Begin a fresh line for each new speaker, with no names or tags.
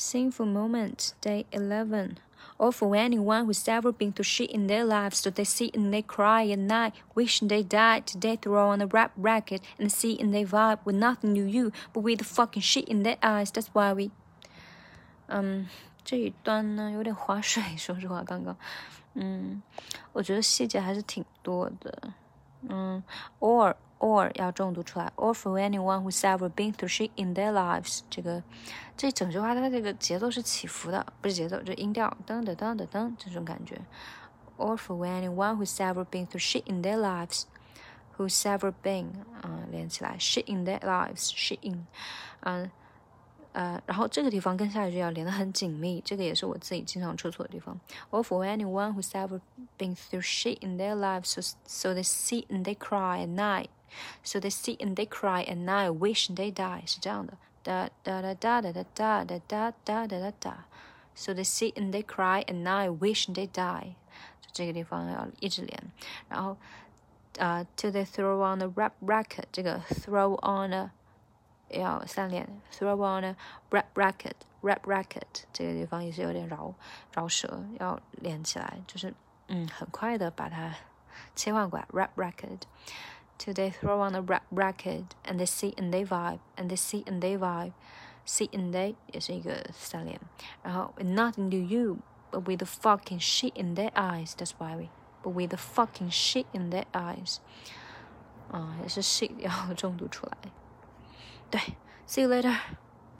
Sinful moment, day 11. Or for anyone who's ever been through shit in their lives, so they sit and they cry at night, wishing they died. Today throw on a rap racket and see and they vibe with nothing new you, but with the fucking shit in their eyes. That's why we. 嗯，这一段呢有点划水，说实话，刚刚，嗯，我觉得细节还是挺多的，嗯，or or 要重读出来，or for anyone who's ever been through shit in their lives。这个这整句话它这个节奏是起伏的，不是节奏，就音调噔噔噔噔噔这种感觉。or for anyone who's ever been through shit in their lives，who's ever been 啊连起来，shit in their lives，shit in，嗯。呃， 然后这个地方跟下一句要连得很紧密，这个也是我自己经常出错的地方。Or for anyone who's ever been through shit in their lives, so so they sit and they cry at night. So they sit and they cry at night, wish they die，是这样的，哒哒哒哒哒哒哒哒哒哒哒哒哒。So they sit and they cry at night, wish they die。这个地方要一直连，然后呃，till they throw on the rap record，这个 throw on a 要三连，throw on a rap record，rap record，这个地方也是有点饶饶舌，要连起来，就是嗯，很快的把它切换过来，rap record。till they throw on a rap record and they sit and they vibe and they sit and they vibe sit and they 也是一个三连，然后 nothing to you but with the fucking shit in their eyes that's why we but with the fucking shit in their eyes 啊也是 shit 要重读出来， 对，see you later。